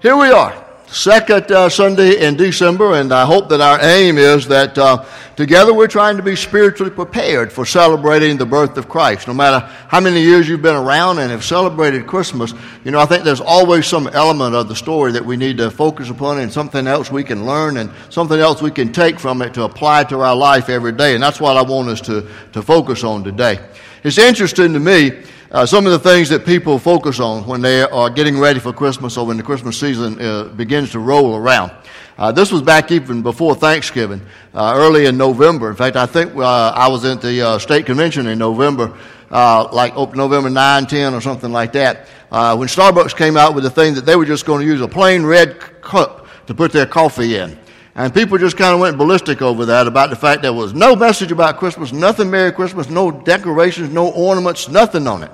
here we are, second uh, Sunday in December, and I hope that our aim is that uh, together we're trying to be spiritually prepared for celebrating the birth of Christ. No matter how many years you've been around and have celebrated Christmas, you know, I think there's always some element of the story that we need to focus upon and something else we can learn and something else we can take from it to apply to our life every day. And that's what I want us to, to focus on today. It's interesting to me uh, some of the things that people focus on when they are getting ready for Christmas or when the Christmas season uh, begins to roll around. Uh, this was back even before Thanksgiving, uh, early in November. In fact, I think uh, I was at the uh, state convention in November, like November 9, 10, or something like that, when Starbucks came out with the thing that they were just going to use a plain red cup to put their coffee in. And people just kind of went ballistic over that about the fact there was no message about Christmas, nothing Merry Christmas, no decorations, no ornaments, nothing on it.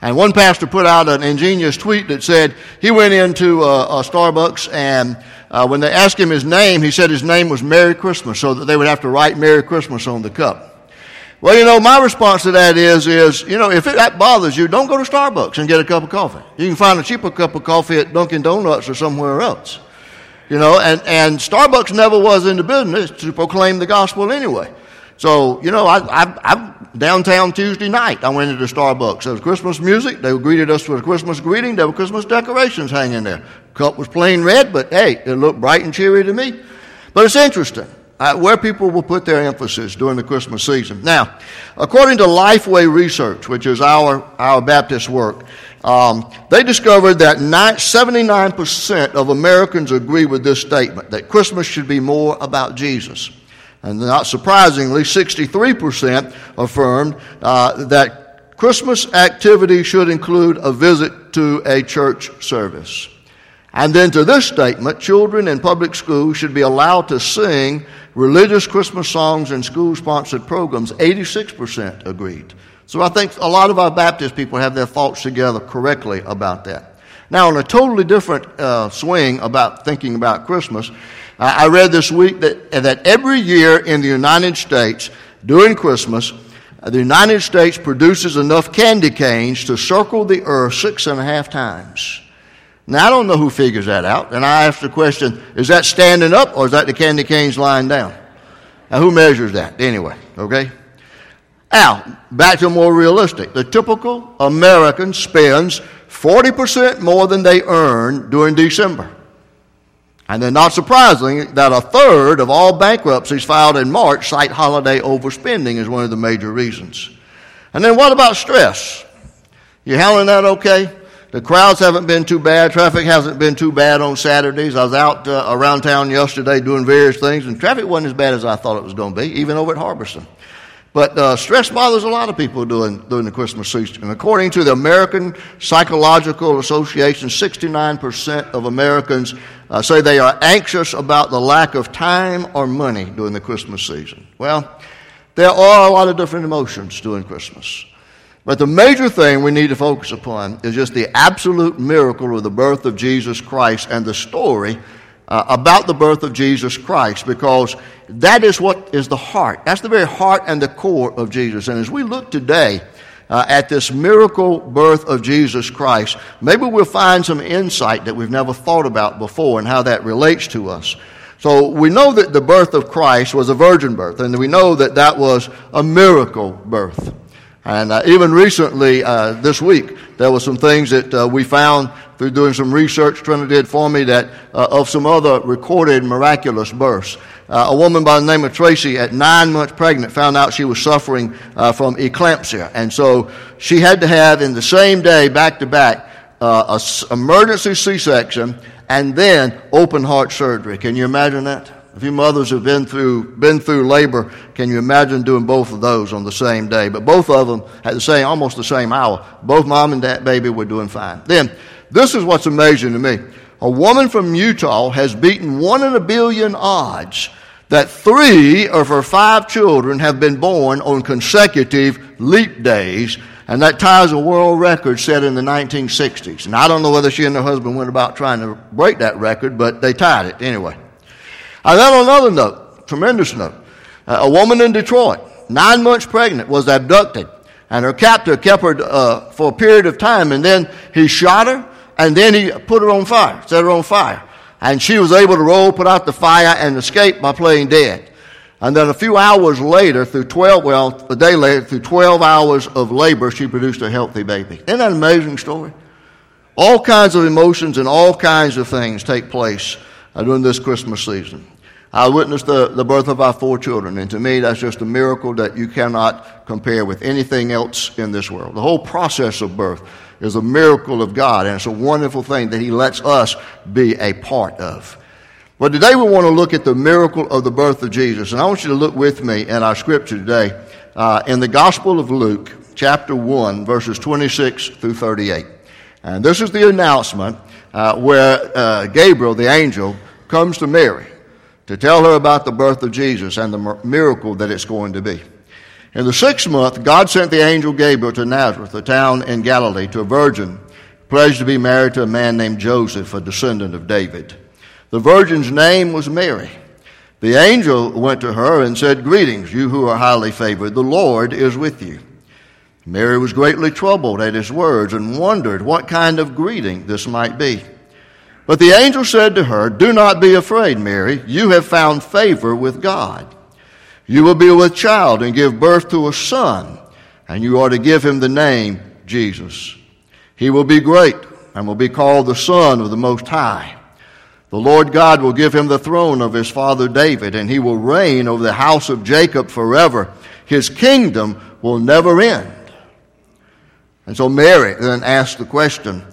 And one pastor put out an ingenious tweet that said he went into a, a Starbucks and uh, when they asked him his name, he said his name was Merry Christmas, so that they would have to write Merry Christmas on the cup. Well, you know, my response to that is, is you know, if it, that bothers you, don't go to Starbucks and get a cup of coffee. You can find a cheaper cup of coffee at Dunkin' Donuts or somewhere else. You know, and, and Starbucks never was in the business to proclaim the gospel anyway. So, you know, I, I, I downtown Tuesday night, I went into Starbucks. There was Christmas music. They greeted us with a Christmas greeting. There were Christmas decorations hanging there. Cup was plain red, but hey, it looked bright and cheery to me. But it's interesting uh, where people will put their emphasis during the Christmas season. Now, according to Lifeway Research, which is our, our Baptist work, um, they discovered that 79% of Americans agree with this statement that Christmas should be more about Jesus. And not surprisingly, 63% affirmed uh, that Christmas activity should include a visit to a church service. And then to this statement, children in public schools should be allowed to sing religious Christmas songs in school sponsored programs. 86% agreed. So I think a lot of our Baptist people have their thoughts together correctly about that. Now, on a totally different uh, swing about thinking about Christmas, I read this week that, that every year in the United States, during Christmas, the United States produces enough candy canes to circle the earth six and a half times. Now, I don't know who figures that out, and I ask the question is that standing up or is that the candy canes lying down? Now, who measures that anyway? Okay? Now, back to more realistic. The typical American spends 40% more than they earn during December. And then, not surprising, that a third of all bankruptcies filed in March cite holiday overspending as one of the major reasons. And then, what about stress? You handling that okay? The crowds haven't been too bad. Traffic hasn't been too bad on Saturdays. I was out uh, around town yesterday doing various things, and traffic wasn't as bad as I thought it was going to be, even over at Harbison. But uh, stress bothers a lot of people during, during the Christmas season. And according to the American Psychological Association, 69% of Americans uh, say they are anxious about the lack of time or money during the Christmas season. Well, there are a lot of different emotions during Christmas. But the major thing we need to focus upon is just the absolute miracle of the birth of Jesus Christ and the story uh, about the birth of Jesus Christ because that is what is the heart. That's the very heart and the core of Jesus. And as we look today uh, at this miracle birth of Jesus Christ, maybe we'll find some insight that we've never thought about before and how that relates to us. So we know that the birth of Christ was a virgin birth, and we know that that was a miracle birth. And uh, even recently, uh, this week, there were some things that uh, we found through doing some research Trinity did for me that uh, of some other recorded miraculous births. Uh, a woman by the name of Tracy, at nine months pregnant, found out she was suffering uh, from eclampsia, and so she had to have in the same day, back to back, a emergency C-section and then open heart surgery. Can you imagine that? A few mothers have been through been through labor. Can you imagine doing both of those on the same day? But both of them at the same, almost the same hour. Both mom and dad baby were doing fine. Then this is what's amazing to me. A woman from Utah has beaten one in a billion odds that three of her five children have been born on consecutive leap days, and that ties a world record set in the 1960s. And I don't know whether she and her husband went about trying to break that record, but they tied it anyway. And then another note, tremendous note, a woman in Detroit, nine months pregnant, was abducted, and her captor kept her uh, for a period of time, and then he shot her and then he put her on fire, set her on fire. And she was able to roll, put out the fire, and escape by playing dead. And then a few hours later, through 12, well, a day later, through 12 hours of labor, she produced a healthy baby. Isn't that an amazing story? All kinds of emotions and all kinds of things take place uh, during this Christmas season. I witnessed the, the birth of our four children, and to me, that's just a miracle that you cannot compare with anything else in this world. The whole process of birth is a miracle of God, and it's a wonderful thing that He lets us be a part of. But today we want to look at the miracle of the birth of Jesus, and I want you to look with me in our scripture today uh, in the Gospel of Luke, chapter 1, verses 26 through 38. And this is the announcement uh, where uh, Gabriel, the angel, comes to Mary to tell her about the birth of Jesus and the miracle that it's going to be. In the sixth month, God sent the angel Gabriel to Nazareth, a town in Galilee, to a virgin pledged to be married to a man named Joseph, a descendant of David. The virgin's name was Mary. The angel went to her and said, Greetings, you who are highly favored. The Lord is with you. Mary was greatly troubled at his words and wondered what kind of greeting this might be. But the angel said to her, Do not be afraid, Mary. You have found favor with God. You will be with child and give birth to a son, and you are to give him the name Jesus. He will be great and will be called the Son of the Most High. The Lord God will give him the throne of his father David, and he will reign over the house of Jacob forever. His kingdom will never end. And so Mary then asked the question,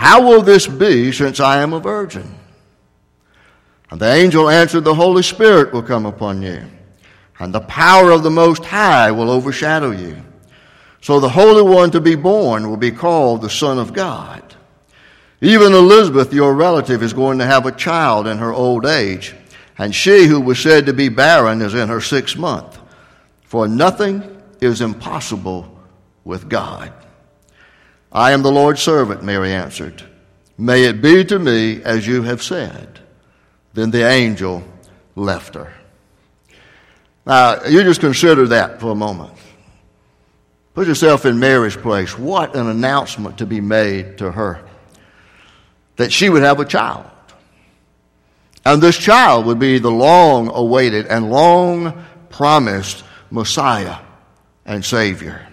How will this be since I am a virgin? And the angel answered, The Holy Spirit will come upon you, and the power of the Most High will overshadow you. So the Holy One to be born will be called the Son of God. Even Elizabeth, your relative, is going to have a child in her old age, and she who was said to be barren is in her sixth month. For nothing is impossible with God. I am the Lord's servant, Mary answered. May it be to me as you have said. Then the angel left her. Now, you just consider that for a moment. Put yourself in Mary's place. What an announcement to be made to her that she would have a child. And this child would be the long awaited and long promised Messiah and Savior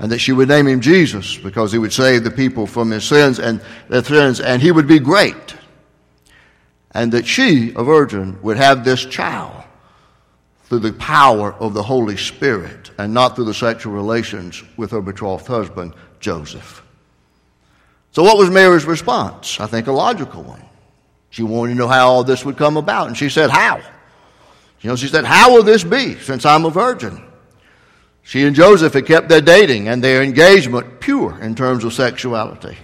and that she would name him Jesus because he would save the people from his sins and their sins, and he would be great. And that she, a virgin, would have this child through the power of the Holy Spirit and not through the sexual relations with her betrothed husband, Joseph. So, what was Mary's response? I think a logical one. She wanted to know how all this would come about, and she said, How? You know, she said, How will this be since I'm a virgin? She and Joseph had kept their dating and their engagement pure in terms of sexuality.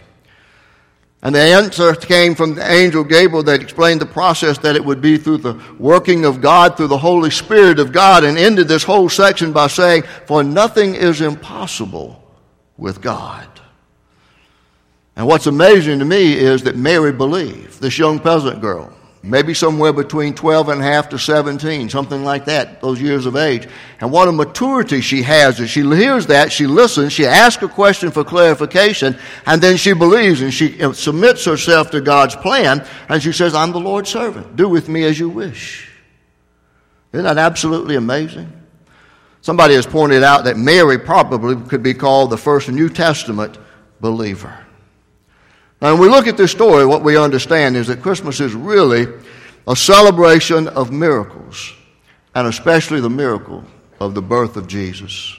And the answer came from the angel Gabriel that explained the process that it would be through the working of God, through the Holy Spirit of God, and ended this whole section by saying, For nothing is impossible with God. And what's amazing to me is that Mary believed, this young peasant girl maybe somewhere between 12 and a half to 17, something like that, those years of age. And what a maturity she has as she hears that, she listens, she asks a question for clarification, and then she believes and she submits herself to God's plan, and she says, I'm the Lord's servant. Do with me as you wish. Isn't that absolutely amazing? Somebody has pointed out that Mary probably could be called the first New Testament believer. Now, when we look at this story, what we understand is that Christmas is really a celebration of miracles, and especially the miracle of the birth of Jesus.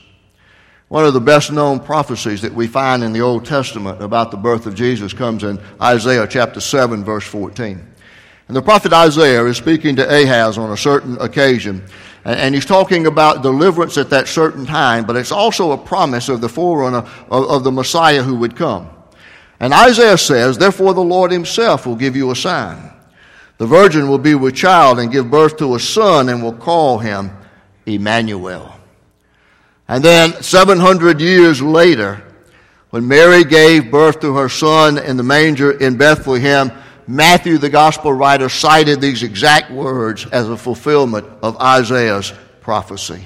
One of the best known prophecies that we find in the Old Testament about the birth of Jesus comes in Isaiah chapter 7, verse 14. And the prophet Isaiah is speaking to Ahaz on a certain occasion, and he's talking about deliverance at that certain time, but it's also a promise of the forerunner of, of the Messiah who would come. And Isaiah says, Therefore the Lord himself will give you a sign. The virgin will be with child and give birth to a son and will call him Emmanuel. And then 700 years later, when Mary gave birth to her son in the manger in Bethlehem, Matthew, the gospel writer, cited these exact words as a fulfillment of Isaiah's prophecy.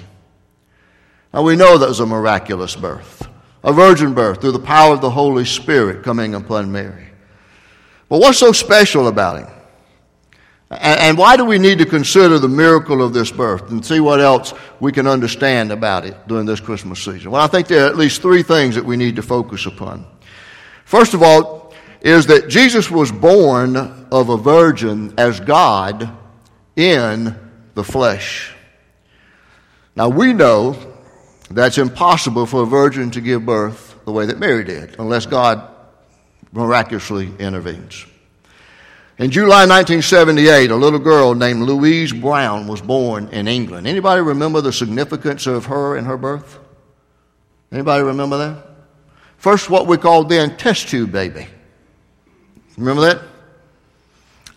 Now we know that was a miraculous birth a virgin birth through the power of the Holy Spirit coming upon Mary. But what's so special about him? And why do we need to consider the miracle of this birth and see what else we can understand about it during this Christmas season? Well, I think there are at least three things that we need to focus upon. First of all, is that Jesus was born of a virgin as God in the flesh. Now, we know that's impossible for a virgin to give birth the way that Mary did, unless God miraculously intervenes. In July 1978, a little girl named Louise Brown was born in England. Anybody remember the significance of her and her birth? Anybody remember that? First, what we called then test tube baby. Remember that?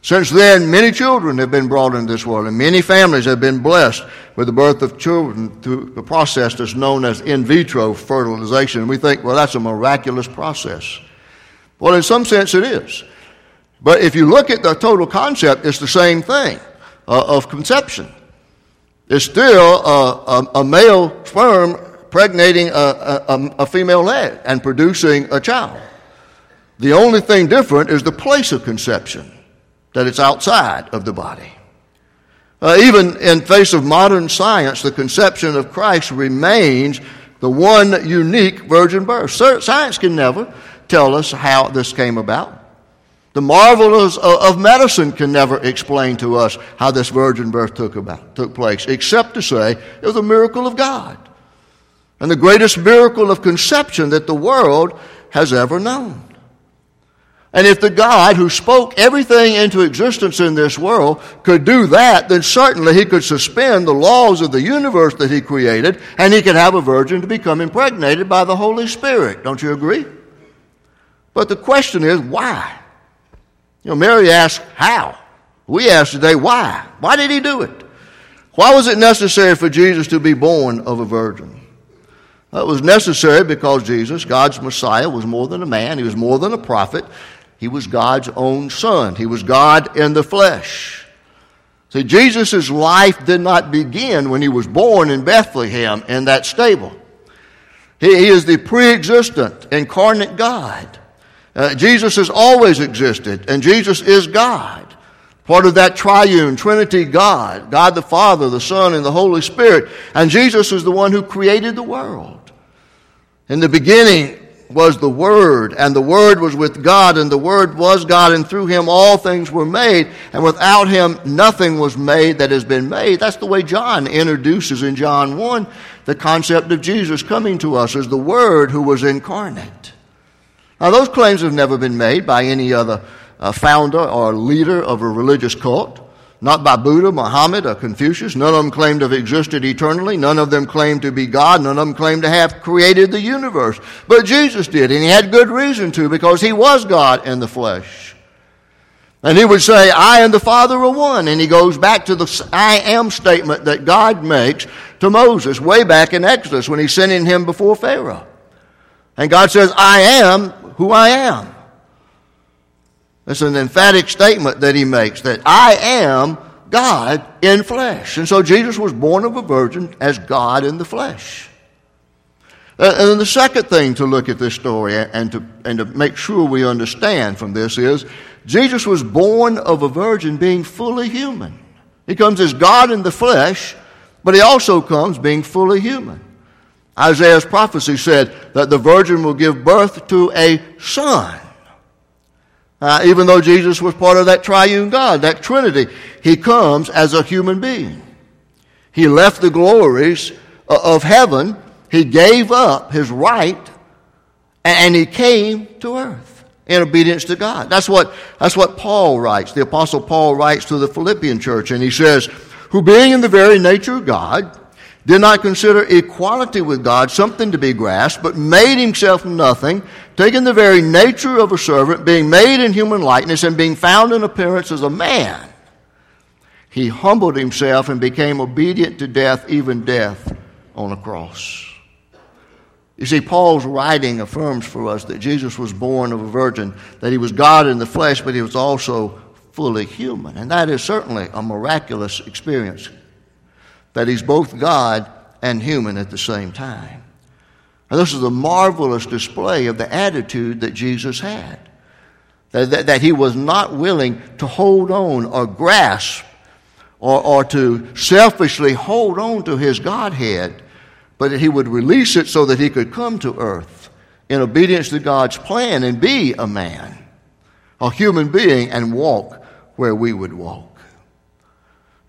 Since then, many children have been brought into this world, and many families have been blessed with the birth of children through the process that's known as in vitro fertilization. And we think, well, that's a miraculous process. Well, in some sense, it is. But if you look at the total concept, it's the same thing uh, of conception. It's still a, a, a male sperm pregnating a, a, female egg and producing a child. The only thing different is the place of conception, that it's outside of the body. Uh, even in face of modern science, the conception of Christ remains the one unique virgin birth. Science can never tell us how this came about. The marvels of medicine can never explain to us how this virgin birth took, about, took place, except to say it was a miracle of God and the greatest miracle of conception that the world has ever known. And if the God who spoke everything into existence in this world could do that, then certainly he could suspend the laws of the universe that he created, and he could have a virgin to become impregnated by the Holy Spirit. Don't you agree? But the question is, why? You know, Mary asked, how? We ask today, why? Why did he do it? Why was it necessary for Jesus to be born of a virgin? It was necessary because Jesus, God's Messiah, was more than a man. He was more than a prophet. He was God's own son. He was God in the flesh. See, Jesus' life did not begin when he was born in Bethlehem in that stable. He, he is the pre existent, incarnate God. Uh, Jesus has always existed, and Jesus is God. Part of that triune Trinity God, God the Father, the Son, and the Holy Spirit. And Jesus is the one who created the world. In the beginning was the Word, and the Word was with God, and the Word was God, and through Him all things were made, and without Him nothing was made that has been made. That's the way John introduces in John 1 the concept of Jesus coming to us as the Word who was incarnate. Now, those claims have never been made by any other uh, founder or leader of a religious cult. Not by Buddha, Muhammad, or Confucius. None of them claim to have existed eternally. None of them claim to be God. None of them claim to have created the universe. But Jesus did, and he had good reason to because he was God in the flesh. And he would say, I and the Father are one. And he goes back to the I am statement that God makes to Moses way back in Exodus when he's sending him before Pharaoh. And God says, I am who I am. It's an emphatic statement that he makes that I am God in flesh. And so Jesus was born of a virgin as God in the flesh. Uh, and then the second thing to look at this story and to, and to make sure we understand from this is Jesus was born of a virgin being fully human. He comes as God in the flesh, but he also comes being fully human. Isaiah's prophecy said that the virgin will give birth to a son. Uh, even though Jesus was part of that triune God, that Trinity, he comes as a human being. He left the glories of heaven, he gave up his right, and he came to earth in obedience to God. That's what, that's what Paul writes. The Apostle Paul writes to the Philippian church, and he says, Who being in the very nature of God, did not consider equality with God something to be grasped, but made himself nothing, taking the very nature of a servant, being made in human likeness, and being found in appearance as a man. He humbled himself and became obedient to death, even death on a cross. You see, Paul's writing affirms for us that Jesus was born of a virgin, that he was God in the flesh, but he was also fully human. And that is certainly a miraculous experience that he's both God and human at the same time. And this is a marvelous display of the attitude that Jesus had. that, that, that he was not willing to hold on or grasp or, or to selfishly hold on to his Godhead, but that he would release it so that he could come to earth in obedience to God's plan and be a man, a human being, and walk where we would walk.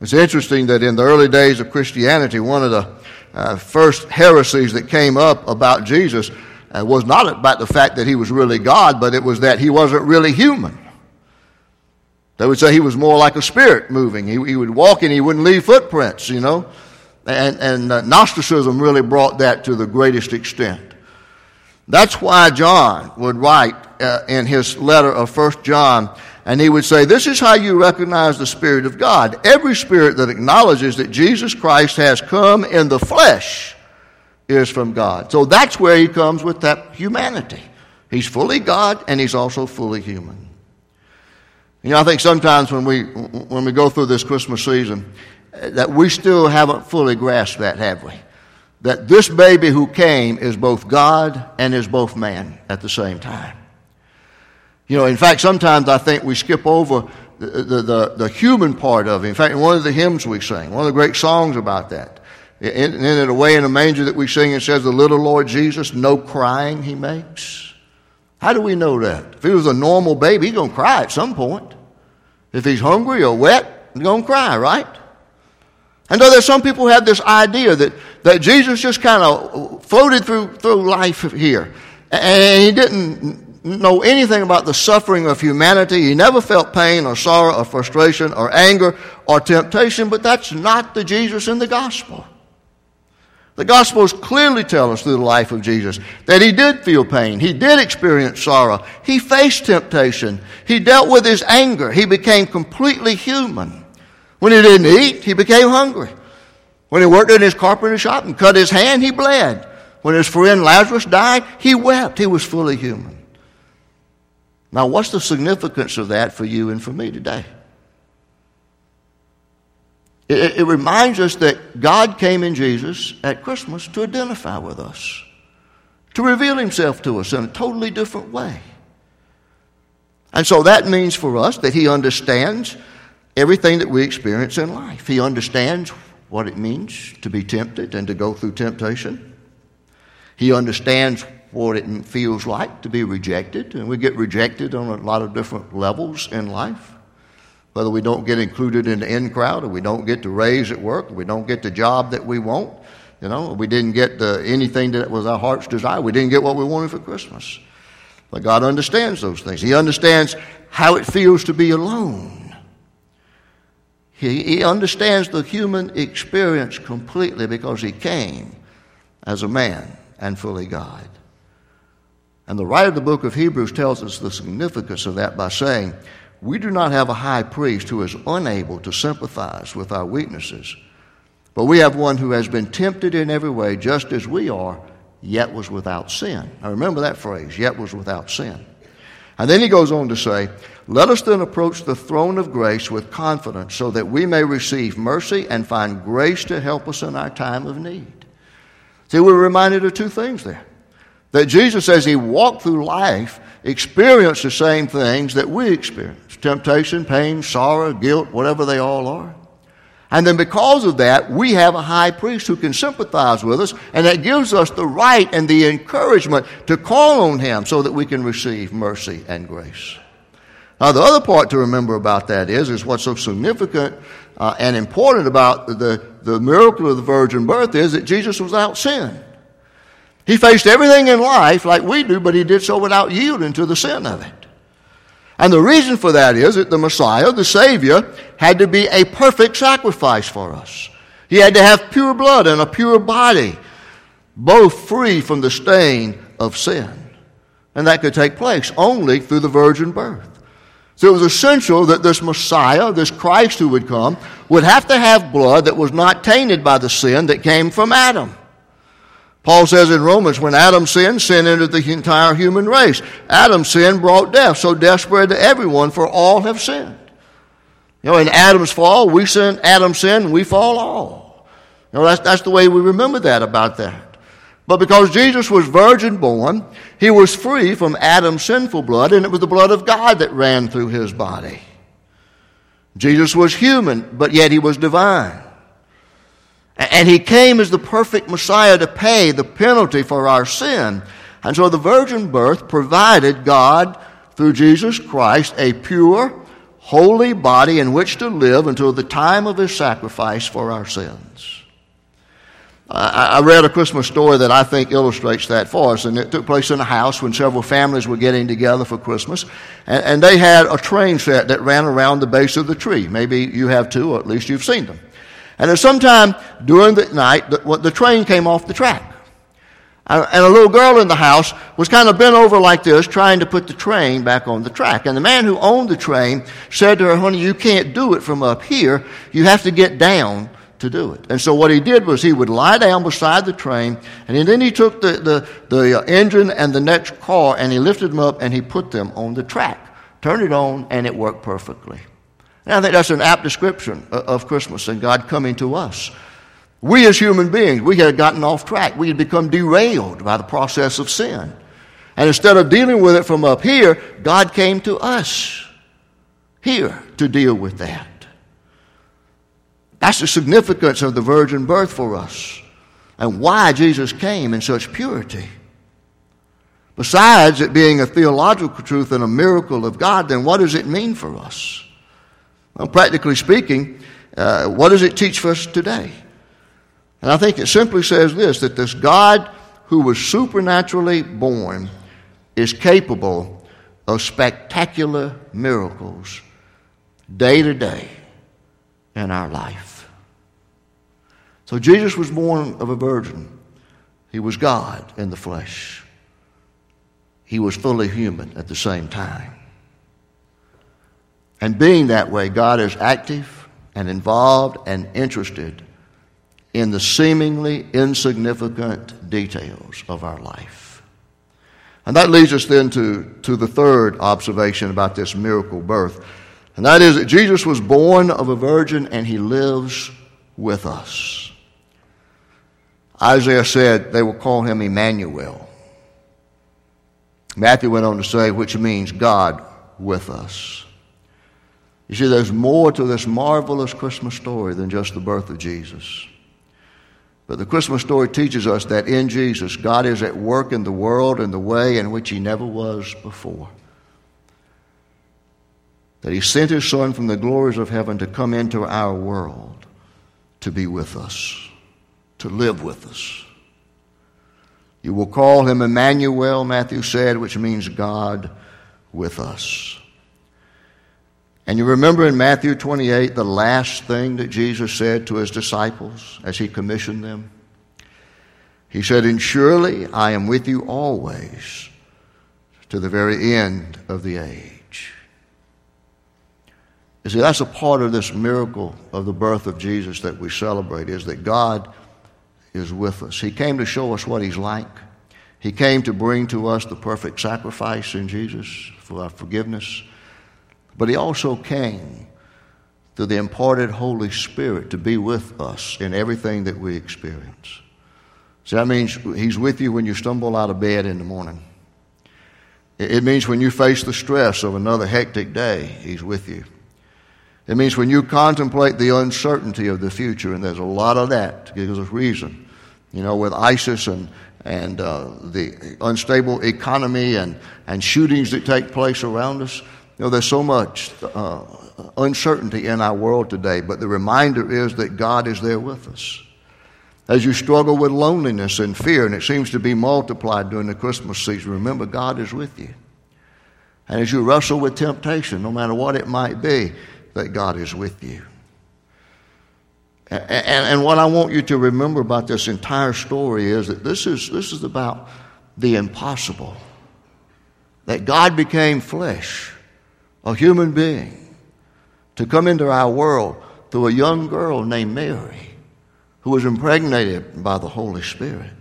It's interesting that in the early days of Christianity, one of the uh, first heresies that came up about Jesus uh, was not about the fact that he was really God, but it was that he wasn't really human. They would say he was more like a spirit moving. He, he would walk and he wouldn't leave footprints, you know. And, and uh, Gnosticism really brought that to the greatest extent. That's why John would write uh, in his letter of First John, and he would say, This is how you recognize the Spirit of God. Every spirit that acknowledges that Jesus Christ has come in the flesh is from God. So that's where he comes with that humanity. He's fully God and he's also fully human. You know, I think sometimes when we, when we go through this Christmas season, that we still haven't fully grasped that, have we? That this baby who came is both God and is both man at the same time. You know, in fact, sometimes I think we skip over the, the, the, the human part of it. In fact, in one of the hymns we sing, one of the great songs about that, in, in it, away in a manger that we sing, it says, The little Lord Jesus, no crying he makes. How do we know that? If he was a normal baby, he's going to cry at some point. If he's hungry or wet, he's going to cry, right? And though there's some people who have this idea that, that Jesus just kind of floated through, through life here, and he didn't know anything about the suffering of humanity. He never felt pain or sorrow or frustration or anger or temptation, but that's not the Jesus in the gospel. The Gospels clearly tell us through the life of Jesus that he did feel pain. He did experience sorrow. He faced temptation. He dealt with his anger. He became completely human. When he didn't eat, he became hungry. When he worked in his carpenter shop and cut his hand, he bled. When his friend Lazarus died, he wept. He was fully human. Now, what's the significance of that for you and for me today? It, it, reminds us that God came in Jesus at Christmas to identify with us, to reveal himself to us in a totally different way. And so that means for us that he understands everything that we experience in life. He understands what it means to be tempted and to go through temptation. He understands what it feels like to be rejected, and we get rejected on a lot of different levels in life whether we don't get included in the in crowd or we don't get the raise at work or we don't get the job that we want. You know, we didn't get the, anything that was our heart's desire. We didn't get what we wanted for Christmas. But God understands those things. He understands how it feels to be alone. He, he understands the human experience completely because He came as a man and fully God. And the writer of the book of Hebrews tells us the significance of that by saying, we do not have a high priest who is unable to sympathize with our weaknesses, but we have one who has been tempted in every way, just as we are, yet was without sin. Now remember that phrase, yet was without sin. And then he goes on to say, Let us then approach the throne of grace with confidence so that we may receive mercy and find grace to help us in our time of need. See, we're reminded of two things there. That Jesus, as he walked through life, experienced the same things that we experience temptation, pain, sorrow, guilt, whatever they all are. And then because of that, we have a high priest who can sympathize with us, and that gives us the right and the encouragement to call on him so that we can receive mercy and grace. Now, the other part to remember about that is, is what's so significant uh, and important about the, the miracle of the virgin birth is that Jesus was without sin. He faced everything in life like we do, but he did so without yielding to the sin of it. And the reason for that is that the Messiah, the Savior, had to be a perfect sacrifice for us. He had to have pure blood and a pure body, both free from the stain of sin. And that could take place only through the virgin birth. So it was essential that this Messiah, this Christ who would come, would have to have blood that was not tainted by the sin that came from Adam. Paul says in Romans, when Adam sinned, sin entered the entire human race. Adam's sin brought death, so death spread to everyone, for all have sinned. You know, in Adam's fall, we sin, Adam sinned, we fall all. You know, that's, that's the way we remember that about that. But because Jesus was virgin born, he was free from Adam's sinful blood, and it was the blood of God that ran through his body. Jesus was human, but yet he was divine. And he came as the perfect Messiah to pay the penalty for our sin. And so the virgin birth provided God, through Jesus Christ, a pure, holy body in which to live until the time of his sacrifice for our sins. I, read a Christmas story that I think illustrates that for us, and it took place in a house when several families were getting together for Christmas, and, and they had a train set that ran around the base of the tree. Maybe you have too, or at least you've seen them. And at some time during the night, the, the train came off the track. And a little girl in the house was kind of bent over like this, trying to put the train back on the track. And the man who owned the train said to her, honey, you can't do it from up here. You have to get down to do it. And so what he did was he would lie down beside the train, and then he took the, the, the uh, engine and the next car and he lifted them up and he put them on the track, turned it on, and it worked perfectly. And I think that's an apt description uh, of Christmas and God coming to us. We as human beings, we had gotten off track. We had become derailed by the process of sin. And instead of dealing with it from up here, God came to us here to deal with that. That's the significance of the virgin birth for us and why Jesus came in such purity. Besides it being a theological truth and a miracle of God, then what does it mean for us? Well, practically speaking, uh, what does it teach us today? And I think it simply says this that this God who was supernaturally born is capable of spectacular miracles day to day in our life. So Jesus was born of a virgin. He was God in the flesh. He was fully human at the same time. And being that way, God is active and involved and interested in the seemingly insignificant details of our life. And that leads us then to, to the third observation about this miracle birth. And that is that Jesus was born of a virgin and he lives with us. Isaiah said they will call him Emmanuel. Matthew went on to say, which means God with us. You see, there's more to this marvelous Christmas story than just the birth of Jesus. But the Christmas story teaches us that in Jesus, God is at work in the world in the way in which He never was before. That He sent His Son from the glories of heaven to come into our world to be with us to live with us. You will call him Emmanuel, Matthew said, which means God with us. And you remember in Matthew 28 the last thing that Jesus said to his disciples as he commissioned them? He said, And surely I am with you always to the very end of the age. You see, that's a part of this miracle of the birth of Jesus that we celebrate, is that God is with us. He came to show us what He's like. He came to bring to us the perfect sacrifice in Jesus for our forgiveness. But He also came through the imparted Holy Spirit to be with us in everything that we experience. So that means He's with you when you stumble out of bed in the morning. It means when you face the stress of another hectic day, He's with you. It means when you contemplate the uncertainty of the future, and there's a lot of that because of reason. You know, with ISIS and, and uh, the unstable economy and, and shootings that take place around us, you know, there's so much uh, uncertainty in our world today, but the reminder is that God is there with us. As you struggle with loneliness and fear, and it seems to be multiplied during the Christmas season, remember God is with you. And as you wrestle with temptation, no matter what it might be, that God is with you. And, and, what I want you to remember about this entire story is that this is, this is about the impossible. That God became flesh, a human being, to come into our world through a young girl named Mary, who was impregnated by the Holy Spirit.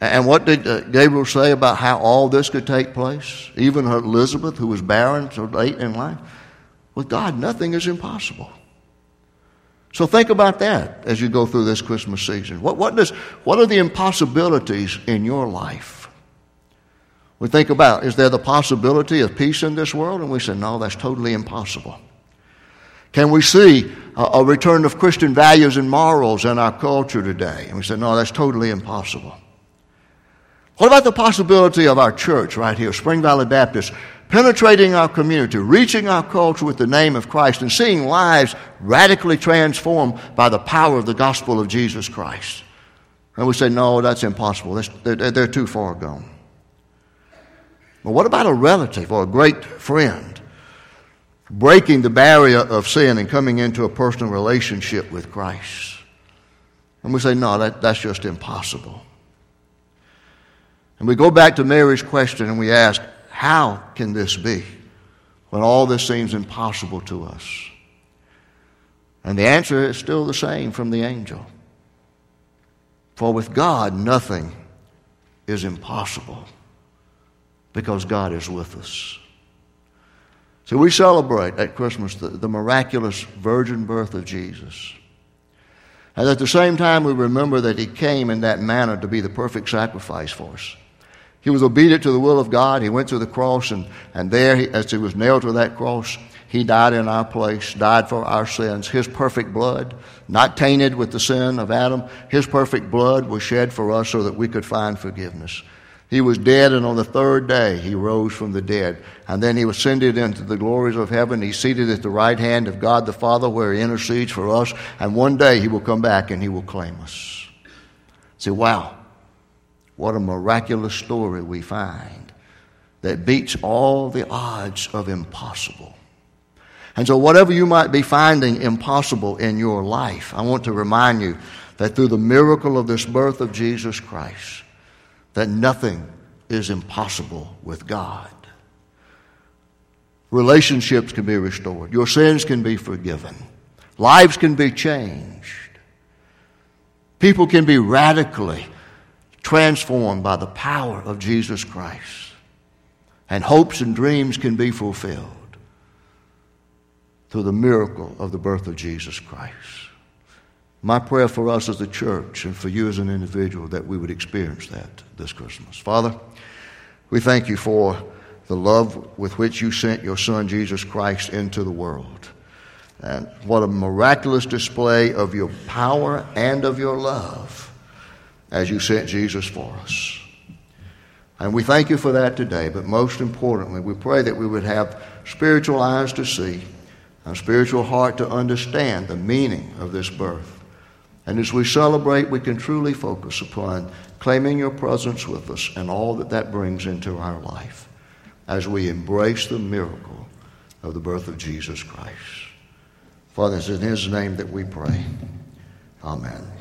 And what did uh, Gabriel say about how all this could take place? Even Elizabeth, who was barren so late in life? With God, nothing is impossible. So think about that as you go through this Christmas season. What, what, does, what are the impossibilities in your life? We think about is there the possibility of peace in this world? And we say, no, that's totally impossible. Can we see a, a return of Christian values and morals in our culture today? And we say, no, that's totally impossible. What about the possibility of our church right here, Spring Valley Baptist, penetrating our community, reaching our culture with the name of Christ, and seeing lives radically transformed by the power of the gospel of Jesus Christ? And we say, no, that's impossible. That's, they're, they're too far gone. But what about a relative or a great friend breaking the barrier of sin and coming into a personal relationship with Christ? And we say, no, that, that's just impossible. And we go back to Mary's question and we ask, how can this be when all this seems impossible to us? And the answer is still the same from the angel. For with God, nothing is impossible because God is with us. So we celebrate at Christmas the, the miraculous virgin birth of Jesus. And at the same time, we remember that He came in that manner to be the perfect sacrifice for us. He was obedient to the will of God. He went to the cross, and, and there, he, as he was nailed to that cross, he died in our place, died for our sins. His perfect blood, not tainted with the sin of Adam, his perfect blood was shed for us so that we could find forgiveness. He was dead, and on the third day he rose from the dead. And then he was ascended into the glories of heaven. He's seated at the right hand of God the Father, where he intercedes for us. And one day he will come back and he will claim us. Say, wow. What a miraculous story we find that beats all the odds of impossible. And so, whatever you might be finding impossible in your life, I want to remind you that through the miracle of this birth of Jesus Christ, that nothing is impossible with God. Relationships can be restored. Your sins can be forgiven. Lives can be changed. People can be radically transformed by the power of Jesus Christ. And hopes and dreams can be fulfilled through the miracle of the birth of Jesus Christ. My prayer for us as a church and for you as an individual that we would experience that this Christmas. Father, we thank you for the love with which you sent your Son Jesus Christ into the world. And what a miraculous display of your power and of your love as you sent Jesus for us. And we thank you for that today, but most importantly, we pray that we would have spiritual eyes to see, a spiritual heart to understand the meaning of this birth. And as we celebrate, we can truly focus upon claiming your presence with us and all that that brings into our life as we embrace the miracle of the birth of Jesus Christ. Father, it's in his name that we pray. Amen.